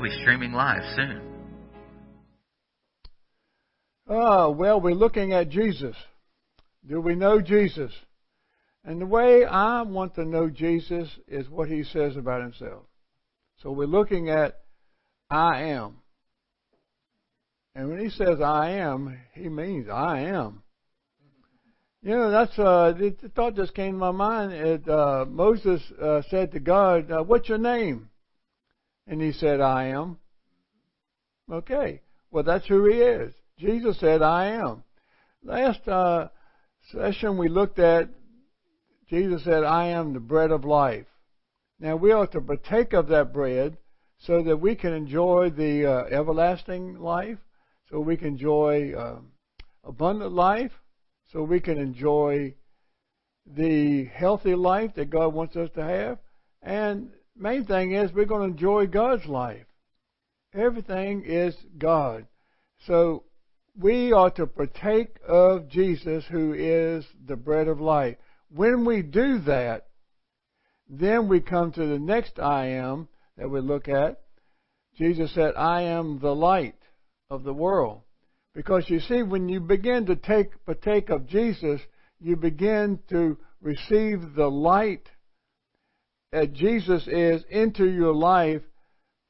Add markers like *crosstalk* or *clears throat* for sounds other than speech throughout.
We'll be streaming live soon. Oh, well, we're looking at Jesus. Do we know Jesus? And the way I want to know Jesus is what he says about himself. So we're looking at I am. And when he says I am, he means I am. You know, that's uh, the, thought just came to my mind. It, uh, Moses uh, said to God, uh, "What's your name?" And he said, "I am." Okay, well that's who he is. Jesus said, "I am." Last uh, session we looked at, Jesus said, "I am the bread of life." Now we ought to partake of that bread so that we can enjoy the uh, everlasting life, so we can enjoy um, abundant life so we can enjoy the healthy life that God wants us to have. And main thing is we're going to enjoy God's life. Everything is God. So we ought to partake of Jesus who is the bread of life. When we do that, then we come to the next I am that we look at. Jesus said, I am the light of the world. Because you see, when you begin to take partake of Jesus, you begin to receive the light that Jesus is into your life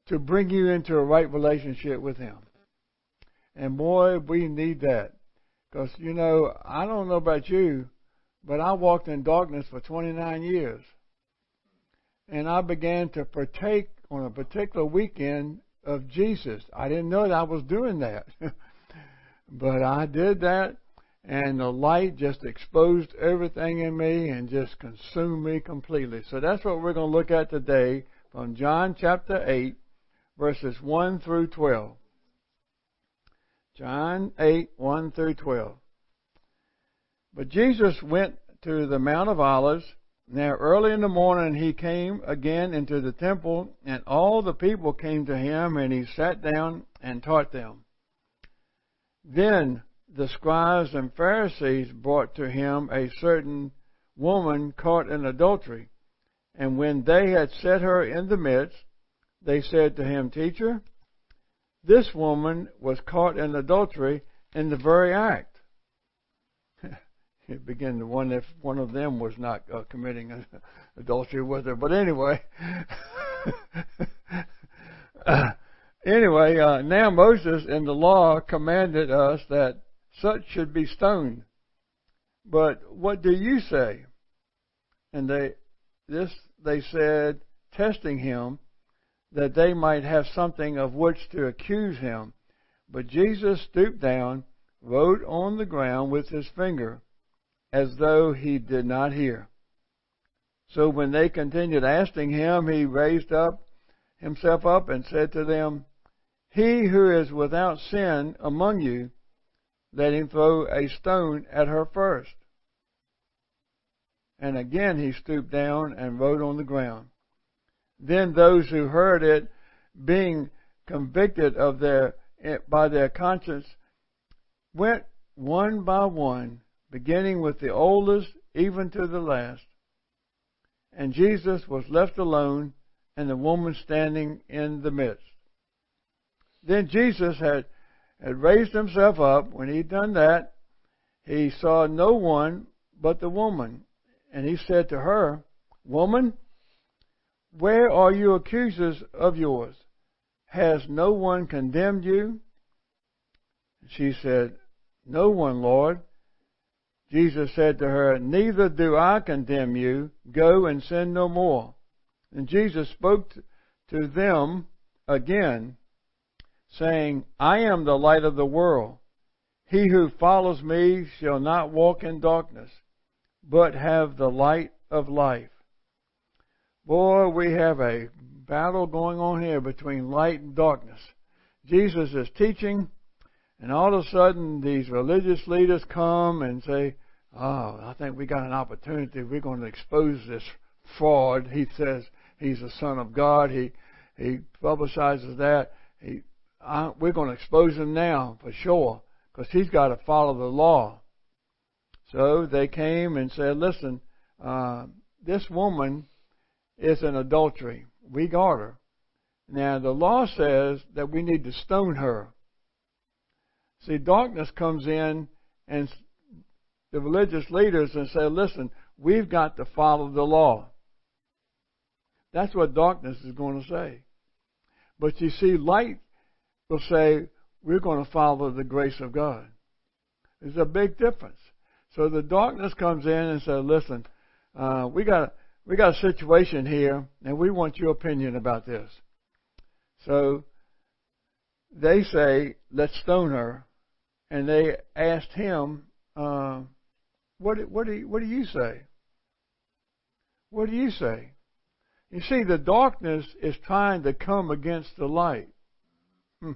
to bring you into a right relationship with Him. And boy, we need that. Because, you know, I don't know about you, but I walked in darkness for 29 years. And I began to partake on a particular weekend of Jesus. I didn't know that I was doing that. *laughs* But I did that, and the light just exposed everything in me and just consumed me completely. So that's what we're going to look at today from John chapter 8, verses 1 through 12. John 8, 1 through 12. But Jesus went to the Mount of Olives. Now early in the morning he came again into the temple, and all the people came to him, and he sat down and taught them. Then the scribes and Pharisees brought to him a certain woman caught in adultery. And when they had set her in the midst, they said to him, Teacher, this woman was caught in adultery in the very act. *laughs* it began to wonder if one of them was not uh, committing adultery with her. But anyway, uh, *laughs* Anyway, uh, now Moses in the law commanded us that such should be stoned. But what do you say? And they, this they said, testing him, that they might have something of which to accuse him. But Jesus stooped down, wrote on the ground with his finger, as though he did not hear. So when they continued asking him, he raised up himself up and said to them, he who is without sin among you, let him throw a stone at her first. And again he stooped down and wrote on the ground. Then those who heard it, being convicted of their by their conscience, went one by one, beginning with the oldest even to the last. And Jesus was left alone, and the woman standing in the midst. Then Jesus had, had raised himself up. When he'd done that, he saw no one but the woman. And he said to her, Woman, where are your accusers of yours? Has no one condemned you? She said, No one, Lord. Jesus said to her, Neither do I condemn you. Go and sin no more. And Jesus spoke to them again saying, I am the light of the world. He who follows me shall not walk in darkness, but have the light of life. Boy, we have a battle going on here between light and darkness. Jesus is teaching, and all of a sudden these religious leaders come and say, Oh, I think we got an opportunity. We're going to expose this fraud. He says he's the Son of God. He he publicizes that. He I, we're going to expose him now for sure because he's got to follow the law. So they came and said, listen, uh, this woman is an adultery. We got her. Now, the law says that we need to stone her. See, darkness comes in and the religious leaders and say, listen, we've got to follow the law. That's what darkness is going to say. But you see, light will say, we're going to follow the grace of God. There's a big difference. So the darkness comes in and says, listen, uh, we got we got a situation here, and we want your opinion about this. So they say, let's stone her, and they asked him, uh, what what do what do you say? What do you say? You see, the darkness is trying to come against the light. *laughs*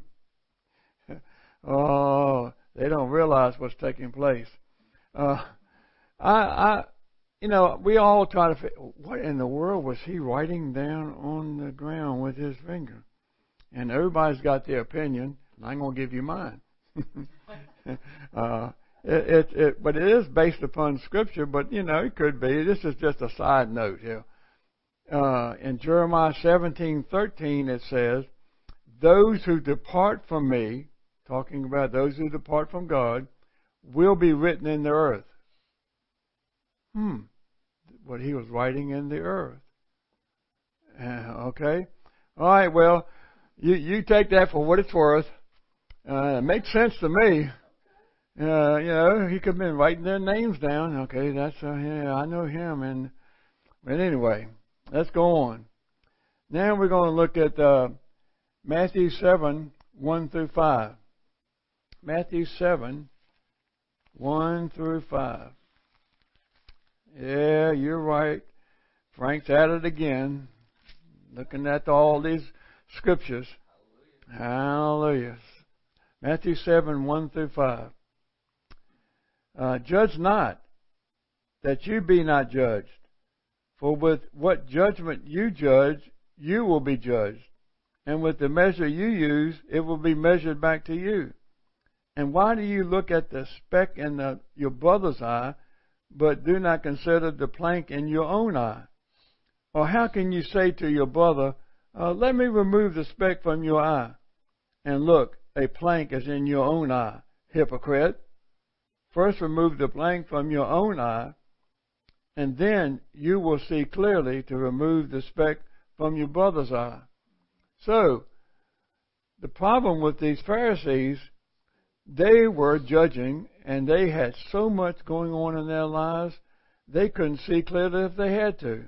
oh, they don't realize what's taking place. Uh, I, I, you know, we all try to. What in the world was he writing down on the ground with his finger? And everybody's got their opinion. And I'm going to give you mine. *laughs* uh, it, it, it, but it is based upon Scripture. But you know, it could be. This is just a side note here. Uh, in Jeremiah 17:13, it says, "Those who depart from me, talking about those who depart from God, will be written in the earth." Hmm, what he was writing in the earth. Uh, okay, all right. Well, you you take that for what it's worth. Uh, it makes sense to me. Uh, you know, he could have been writing their names down. Okay, that's uh, yeah, I know him. And but anyway, let's go on. Now we're going to look at uh, Matthew seven one through five. Matthew seven one through five. Yeah, you're right. Frank's at it again, looking at all these scriptures. Hallelujah. Matthew 7, 1 through 5. Uh, judge not, that you be not judged. For with what judgment you judge, you will be judged. And with the measure you use, it will be measured back to you. And why do you look at the speck in the, your brother's eye, but do not consider the plank in your own eye? Or how can you say to your brother, uh, Let me remove the speck from your eye, and look, a plank is in your own eye, hypocrite? First remove the plank from your own eye, and then you will see clearly to remove the speck from your brother's eye. So, the problem with these Pharisees, they were judging, and they had so much going on in their lives, they couldn't see clearly if they had to.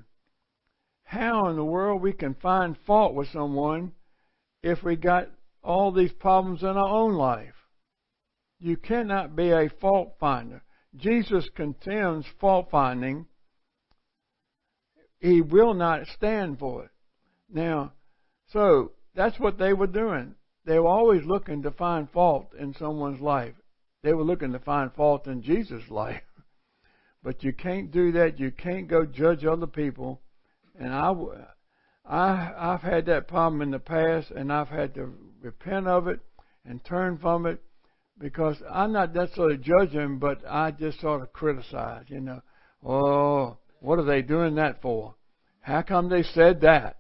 How in the world we can find fault with someone if we got all these problems in our own life? You cannot be a fault finder. Jesus condemns fault finding. He will not stand for it. Now, so that's what they were doing. They were always looking to find fault in someone's life. They were looking to find fault in Jesus' life. *laughs* But you can't do that. You can't go judge other people. And I, I, I've had that problem in the past, and I've had to repent of it and turn from it because I'm not necessarily judging, but I just sort of criticize, you know. Oh, what are they doing that for? How come they said that?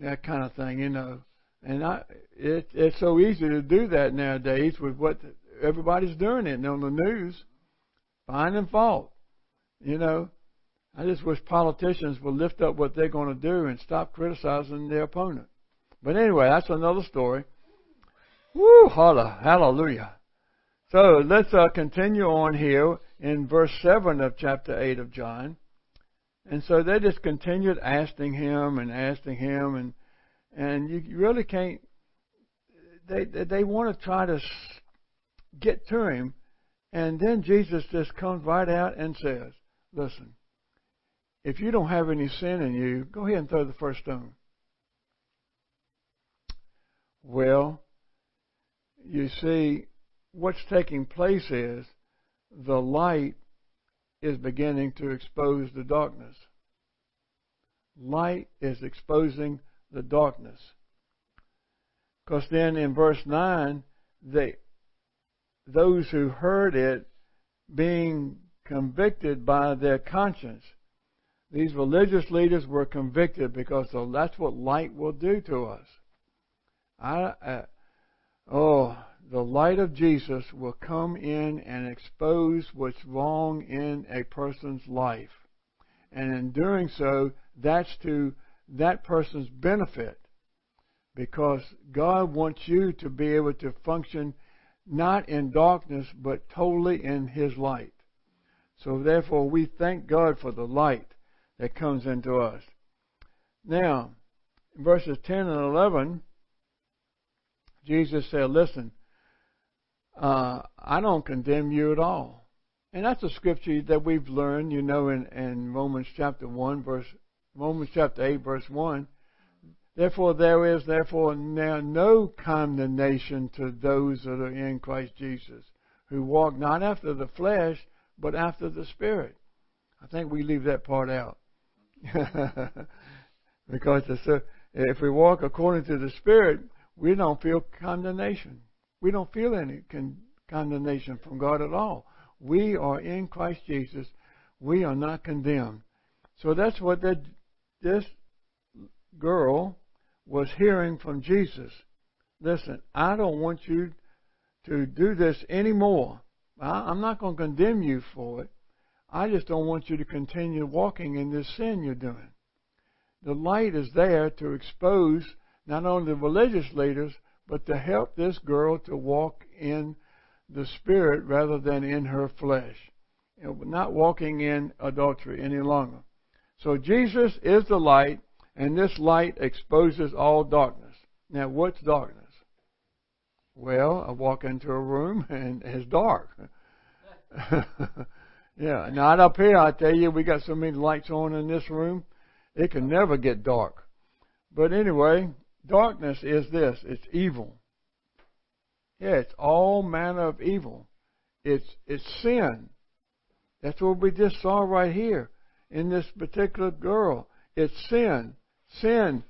That kind of thing, you know. And I, it, it's so easy to do that nowadays with what everybody's doing it on the news, finding fault. You know, I just wish politicians would lift up what they're going to do and stop criticizing their opponent. But anyway, that's another story. Woo, holla, hallelujah. So let's uh, continue on here in verse 7 of chapter 8 of John. And so they just continued asking him and asking him, and and you really can't. They they want to try to get to him, and then Jesus just comes right out and says, "Listen, if you don't have any sin in you, go ahead and throw the first stone." Well, you see, what's taking place is the light is beginning to expose the darkness. Light is exposing the darkness. Because then in verse 9, they, those who heard it being convicted by their conscience. These religious leaders were convicted because that's what light will do to us. I, uh, oh, the light of Jesus will come in and expose what's wrong in a person's life. And in doing so, that's to that person's benefit. Because God wants you to be able to function not in darkness, but totally in His light. So therefore, we thank God for the light that comes into us. Now, verses 10 and 11, Jesus said, Listen, uh, I don't condemn you at all. And that's a scripture that we've learned, you know, in, in Romans chapter 1, verse, Romans chapter 8, verse 1. Therefore, there is therefore now no condemnation to those that are in Christ Jesus, who walk not after the flesh, but after the Spirit. I think we leave that part out. *laughs* because if we walk according to the Spirit, we don't feel condemnation. We don't feel any con- condemnation from God at all. We are in Christ Jesus. We are not condemned. So that's what that, this girl was hearing from Jesus. Listen, I don't want you to do this anymore. I, I'm not going to condemn you for it. I just don't want you to continue walking in this sin you're doing. The light is there to expose not only the religious leaders, but to help this girl to walk in the spirit rather than in her flesh. Not walking in adultery any longer. So Jesus is the light, and this light exposes all darkness. Now, what's darkness? Well, I walk into a room *laughs* and it's dark. *laughs* yeah, not up here. I tell you, we got so many lights on in this room, it can never get dark. But anyway, Darkness is this it's evil. Yeah, it's all manner of evil. It's it's sin. That's what we just saw right here in this particular girl. It's sin. Sin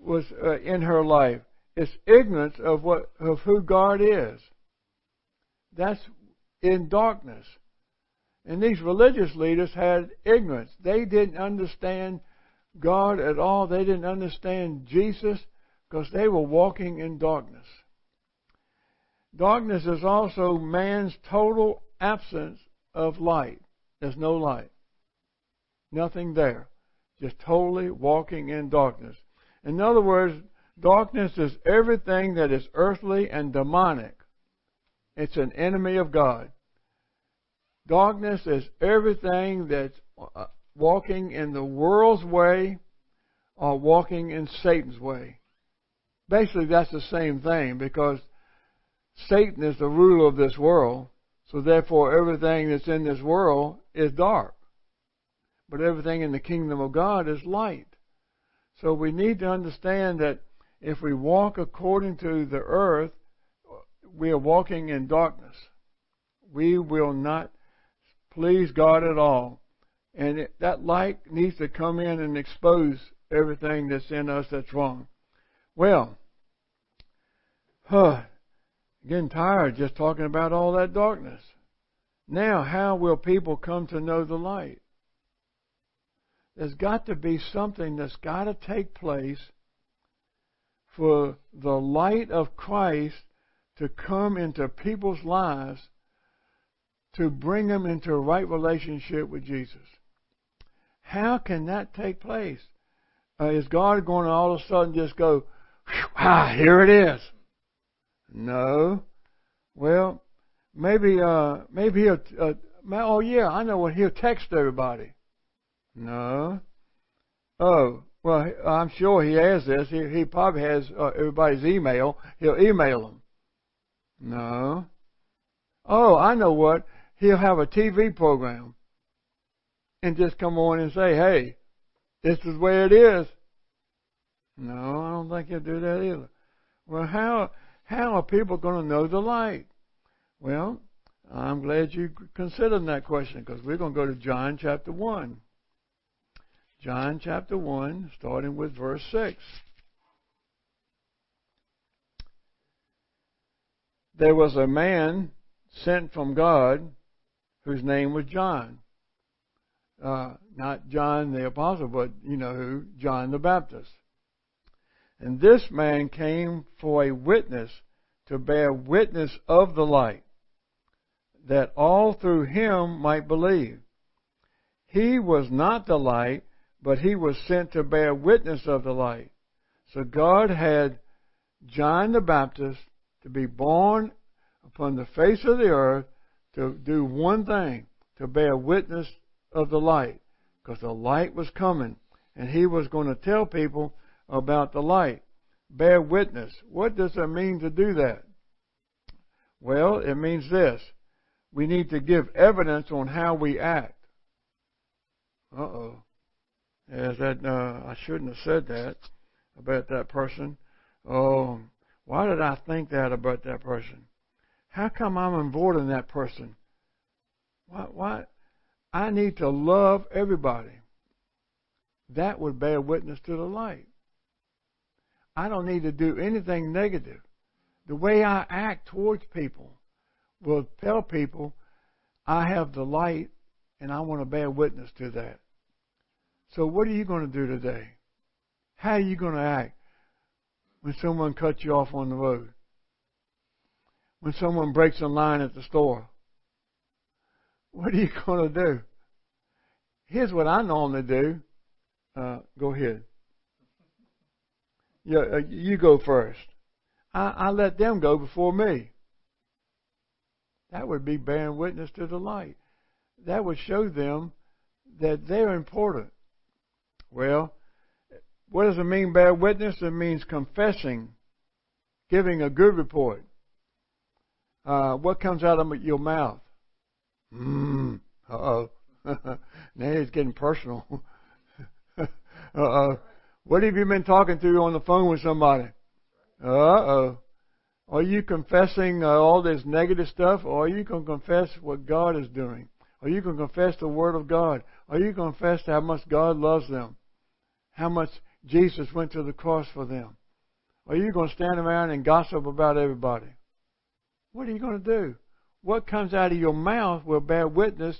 was uh, in her life. It's ignorance of what of who God is. That's in darkness. And these religious leaders had ignorance. They didn't understand God at all. They didn't understand Jesus because they were walking in darkness. Darkness is also man's total absence of light. There's no light. Nothing there. Just totally walking in darkness. In other words, darkness is everything that is earthly and demonic. It's an enemy of God. Darkness is everything that's uh, walking in the world's way or walking in Satan's way basically that's the same thing because Satan is the ruler of this world, so therefore everything that's in this world is dark. But everything in the kingdom of God is light. So we need to understand that if we walk according to the earth, we are walking in darkness. We will not please God at all. And it, that light needs to come in and expose everything that's in us that's wrong. Well, huh, getting tired just talking about all that darkness. Now, how will people come to know the light? There's got to be something that's got to take place for the light of Christ to come into people's lives to bring them into a right relationship with Jesus. How can that take place? Uh, is God going to all of a sudden just go, ah, here it is. No. Well, maybe, uh, maybe he'll, uh, oh yeah, I know what he'll text everybody. No. Oh, well, I'm sure he has this. He, he probably has uh, everybody's email. He'll email them. No. Oh, I know what. He'll have a TV program and just come on and say, hey, this is where it is. No, I don't think he'll do that either. Well, how how are people going to know the light? Well, I'm glad you considered that question because we're going to go to John chapter 1. John chapter 1, starting with verse 6. There was a man sent from God whose name was John. Uh, not John the Apostle, but you know who? John the Baptist. And this man came for a witness to bear witness of the light, that all through him might believe. He was not the light, but he was sent to bear witness of the light. So God had John the Baptist to be born upon the face of the earth to do one thing, to bear witness of the light. Because the light was coming, and he was going to tell people about the light. Bear witness. What does it mean to do that? Well, it means this. We need to give evidence on how we act. Uh oh. Is that, uh, I shouldn't have said that about that person. Oh, why did I think that about that person? How come I'm avoiding that person? Why, why? I need to love everybody. That would bear witness to the light. I don't need to do anything negative. The way I act towards people will tell people I have the light and I want to bear witness to that. So what are you going to do today? How are you going to act when someone cuts you off on the road? When someone breaks a line at the store? What are you *laughs* going to do? Here's what I normally do. Uh, go ahead. Yeah, uh, you go first. I, I let them go before me. That would be bearing witness to the light. That would show them that they're important. Well, what does it mean bear witness? It means confessing, giving a good report. Uh, what comes out of your mouth? Mmm. Uh oh. *laughs* now it's getting personal. *laughs* uh oh. What have you been talking to on the phone with somebody? Uh oh. Are you confessing uh, all this negative stuff, or are you going to confess what God is doing? Are you going to confess the Word of God? Are you going to confess how much God loves them? How much Jesus went to the cross for them? Are you going to stand around and gossip about everybody? What are you going to do? What comes out of your mouth will bear witness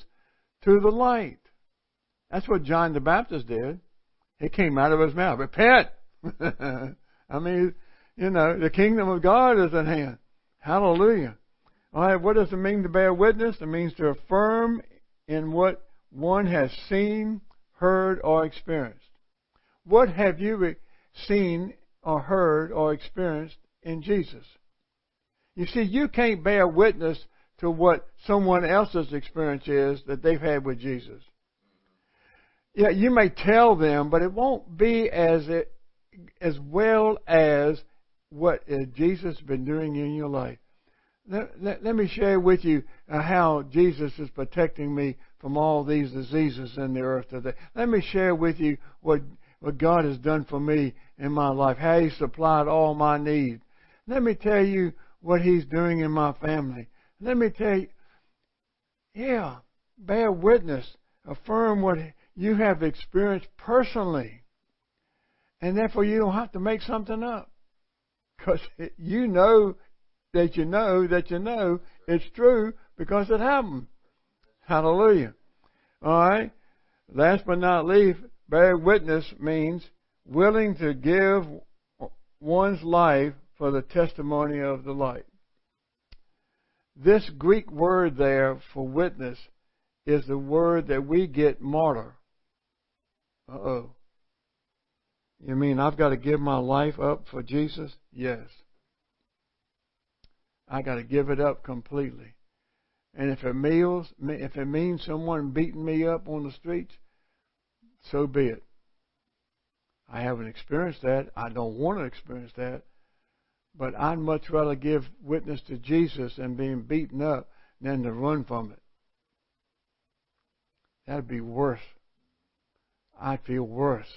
to the light. That's what John the Baptist did. It came out of his mouth. Repent! *laughs* I mean, you know, the kingdom of God is at hand. Hallelujah. All right, what does it mean to bear witness? It means to affirm in what one has seen, heard, or experienced. What have you seen or heard or experienced in Jesus? You see, you can't bear witness to what someone else's experience is that they've had with Jesus. Yeah, you may tell them, but it won't be as it, as well as what Jesus has been doing in your life. Let, let, let me share with you uh, how Jesus is protecting me from all these diseases in the earth today. Let me share with you what, what God has done for me in my life, how He supplied all my needs. Let me tell you what He's doing in my family. Let me tell you, yeah, bear witness, affirm what you have experienced personally. And therefore you don't have to make something up. Because *laughs* you know that you know that you know it's true because it happened. Hallelujah. Alright? Last but not least, bear witness means willing to give one's life for the testimony of the light. This Greek word there for witness is the word that we get martyr. Uh oh. You mean I've got to give my life up for Jesus? Yes. I got to give it up completely. And if it means if it means someone beating me up on the streets, so be it. I haven't experienced that. I don't want to experience that. But I'd much rather give witness to Jesus and being beaten up than to run from it. That'd be worse. I'd feel worse.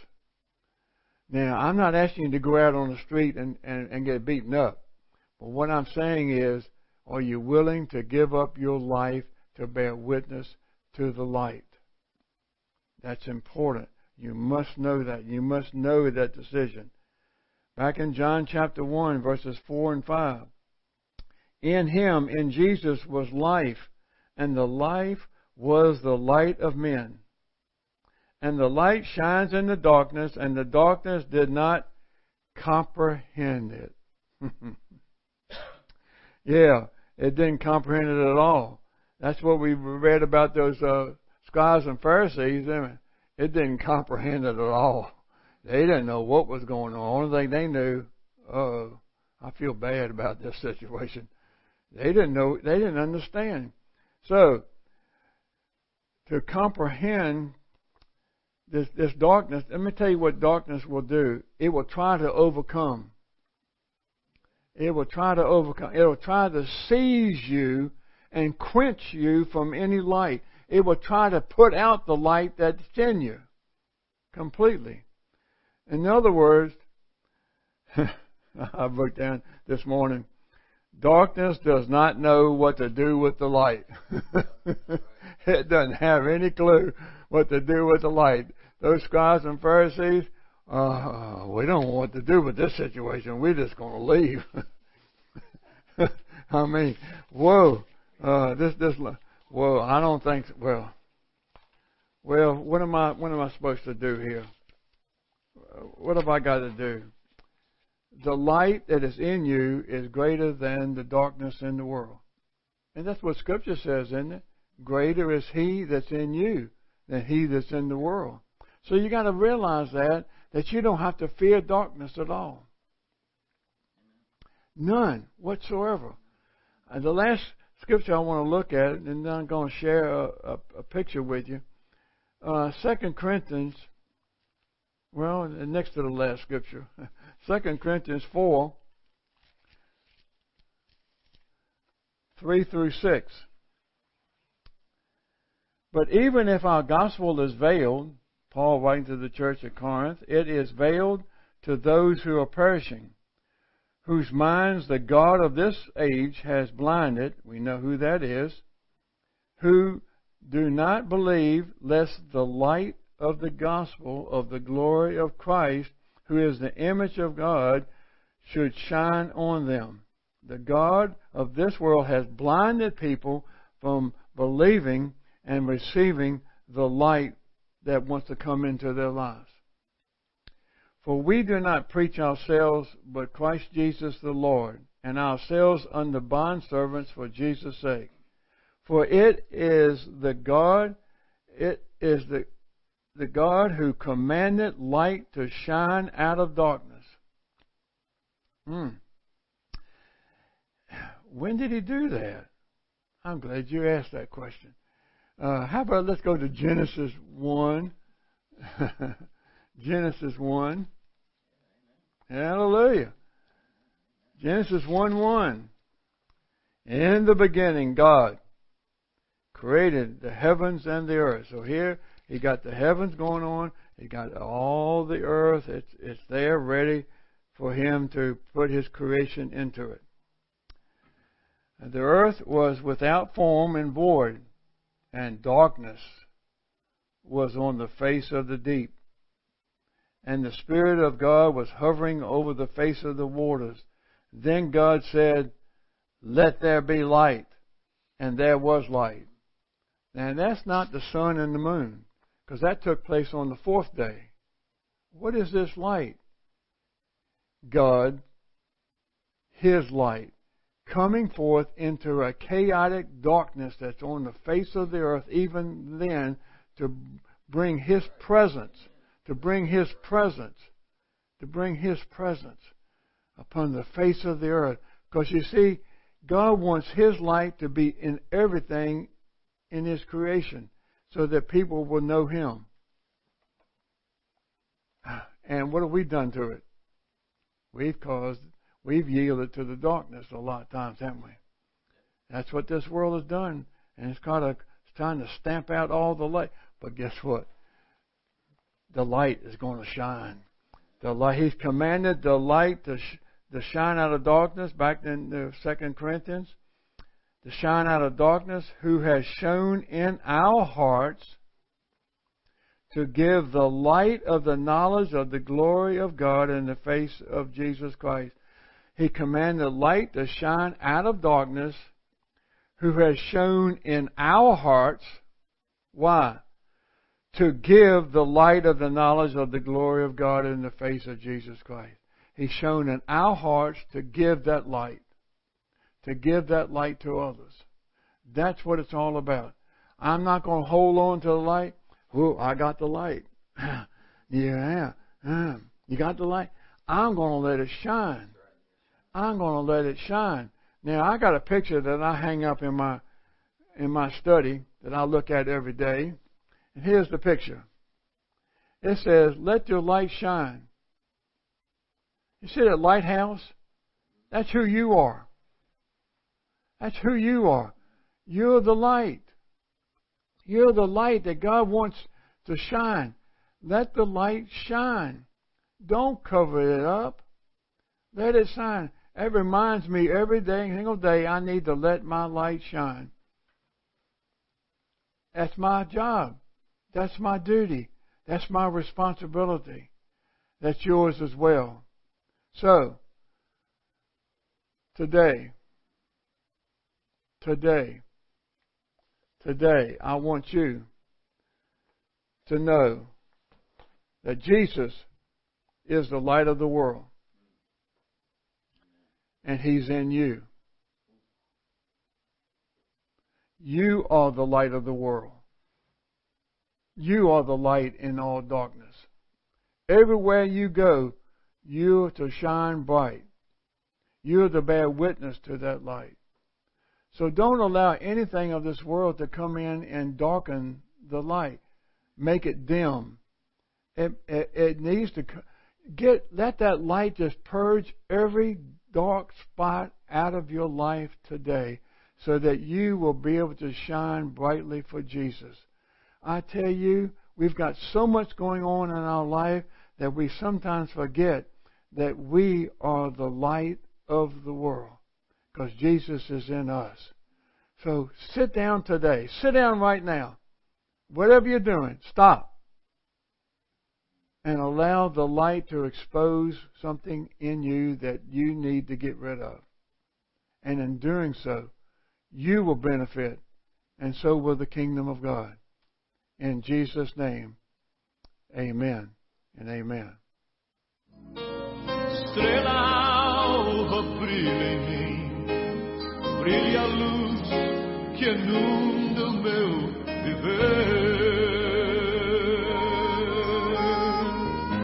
Now, I'm not asking you to go out on the street and, and, and get beaten up. But what I'm saying is, are you willing to give up your life to bear witness to the light? That's important. You must know that. You must know that decision. Back in John chapter 1, verses 4 and 5. In him, in Jesus, was life, and the life was the light of men. And the light shines in the darkness, and the darkness did not comprehend it. *laughs* yeah, it didn't comprehend it at all. That's what we read about those uh, scribes and Pharisees. It didn't comprehend it at all. They didn't know what was going on. The only thing they knew, oh, I feel bad about this situation. They didn't know. They didn't understand. So, to comprehend this, this darkness, let me tell you what darkness will do. It will try to overcome. It will try to overcome. It will try to seize you and quench you from any light. It will try to put out the light that's in you completely. In other words, *laughs* I wrote down this morning, darkness does not know what to do with the light. *laughs* it doesn't have any clue what to do with the light those scribes and Pharisees, uh, we don't know what to do with this situation. We're just going to leave. *laughs* I mean, whoa, uh, this, this, whoa, I don't think, well, well, what am I, what am I supposed to do here? What have I got to do? The light that is in you is greater than the darkness in the world. And that's what Scripture says, isn't it? Greater is He that's in you than He that's in the world. So you got to realize that that you don't have to fear darkness at all. None whatsoever. And the last scripture I want to look at, and then I'm going to share a, a, a picture with you. Uh, Second Corinthians, well, next to the last scripture, *laughs* Second Corinthians four, three through six. But even if our gospel is veiled, Paul writing to the church at Corinth, it is veiled to those who are perishing, whose minds the God of this age has blinded. We know who that is. Who do not believe, lest the light of the gospel of the glory of Christ, who is the image of God, should shine on them. The God of this world has blinded people from believing and receiving the light that wants to come into their lives. For we do not preach ourselves, but Christ Jesus the Lord, and ourselves under bondservants for Jesus' sake. For it is the God, it is the, the God who commanded light to shine out of darkness. Hmm. When did he do that? I'm glad you asked that question. Uh, how about let's go to Genesis 1. *laughs* Genesis 1. Hallelujah. Genesis 1 1. In the beginning, God created the heavens and the earth. So here, He got the heavens going on. He got all the earth. It's, it's there ready for Him to put His creation into it. And the earth was without form and void and darkness was on the face of the deep. And the Spirit of God was hovering over the face of the waters. Then God said, Let there be light. And there was light. And that's not the sun and the moon, because that took place on the fourth day. What is this light? God, His light coming forth into a chaotic darkness that's on the face of the earth, even then, to bring His presence, to bring His presence, to bring His presence upon the face of the earth. Because you see, God wants His light to be in everything in His creation so that people will know Him. *sighs* And what have we done to it? We've caused We've yielded to the darkness a lot of times, haven't we? That's what this world has done, and it's kind of it's trying to stamp out all the light. But guess what? The light is going to shine. The light. He's commanded the light to sh- to shine out of darkness. Back in the Second Corinthians, to shine out of darkness, who has shone in our hearts to give the light of the knowledge of the glory of God in the face of Jesus Christ. He commanded light to shine out of darkness, who has shone in our hearts. Why? To give the light of the knowledge of the glory of God in the face of Jesus Christ. He's shown in our hearts to give that light, to give that light to others. That's what it's all about. I'm not going to hold on to the light. Oh, I got the light. *clears throat* yeah. You got the light? I'm going to let it shine. I'm going to let it shine. Now I got a picture that I hang up in my in my study that I look at every day. And here's the picture. It says, "Let your light shine." You see that lighthouse? That's who you are. That's who you are. You're the light. You're the light that God wants to shine. Let the light shine. Don't cover it up. Let it shine. It reminds me every day, single day, I need to let my light shine. That's my job. That's my duty. That's my responsibility. That's yours as well. So, today, today, today, I want you to know that Jesus is the light of the world. And He's in you. You are the light of the world. You are the light in all darkness. Everywhere you go, you're to shine bright. You're to bear witness to that light. So don't allow anything of this world to come in and darken the light, make it dim. It, it, it needs to get let that light just purge every dark spot out of your life today so that you will be able to shine brightly for Jesus. I tell you, we've got so much going on in our life that we sometimes forget that we are the light of the world because Jesus is in us. So sit down today. Sit down right now. Whatever you're doing, stop and allow the light to expose something in you that you need to get rid of. And in doing so, you will benefit, and so will the kingdom of God. In Jesus' name, amen and amen. Estrela alva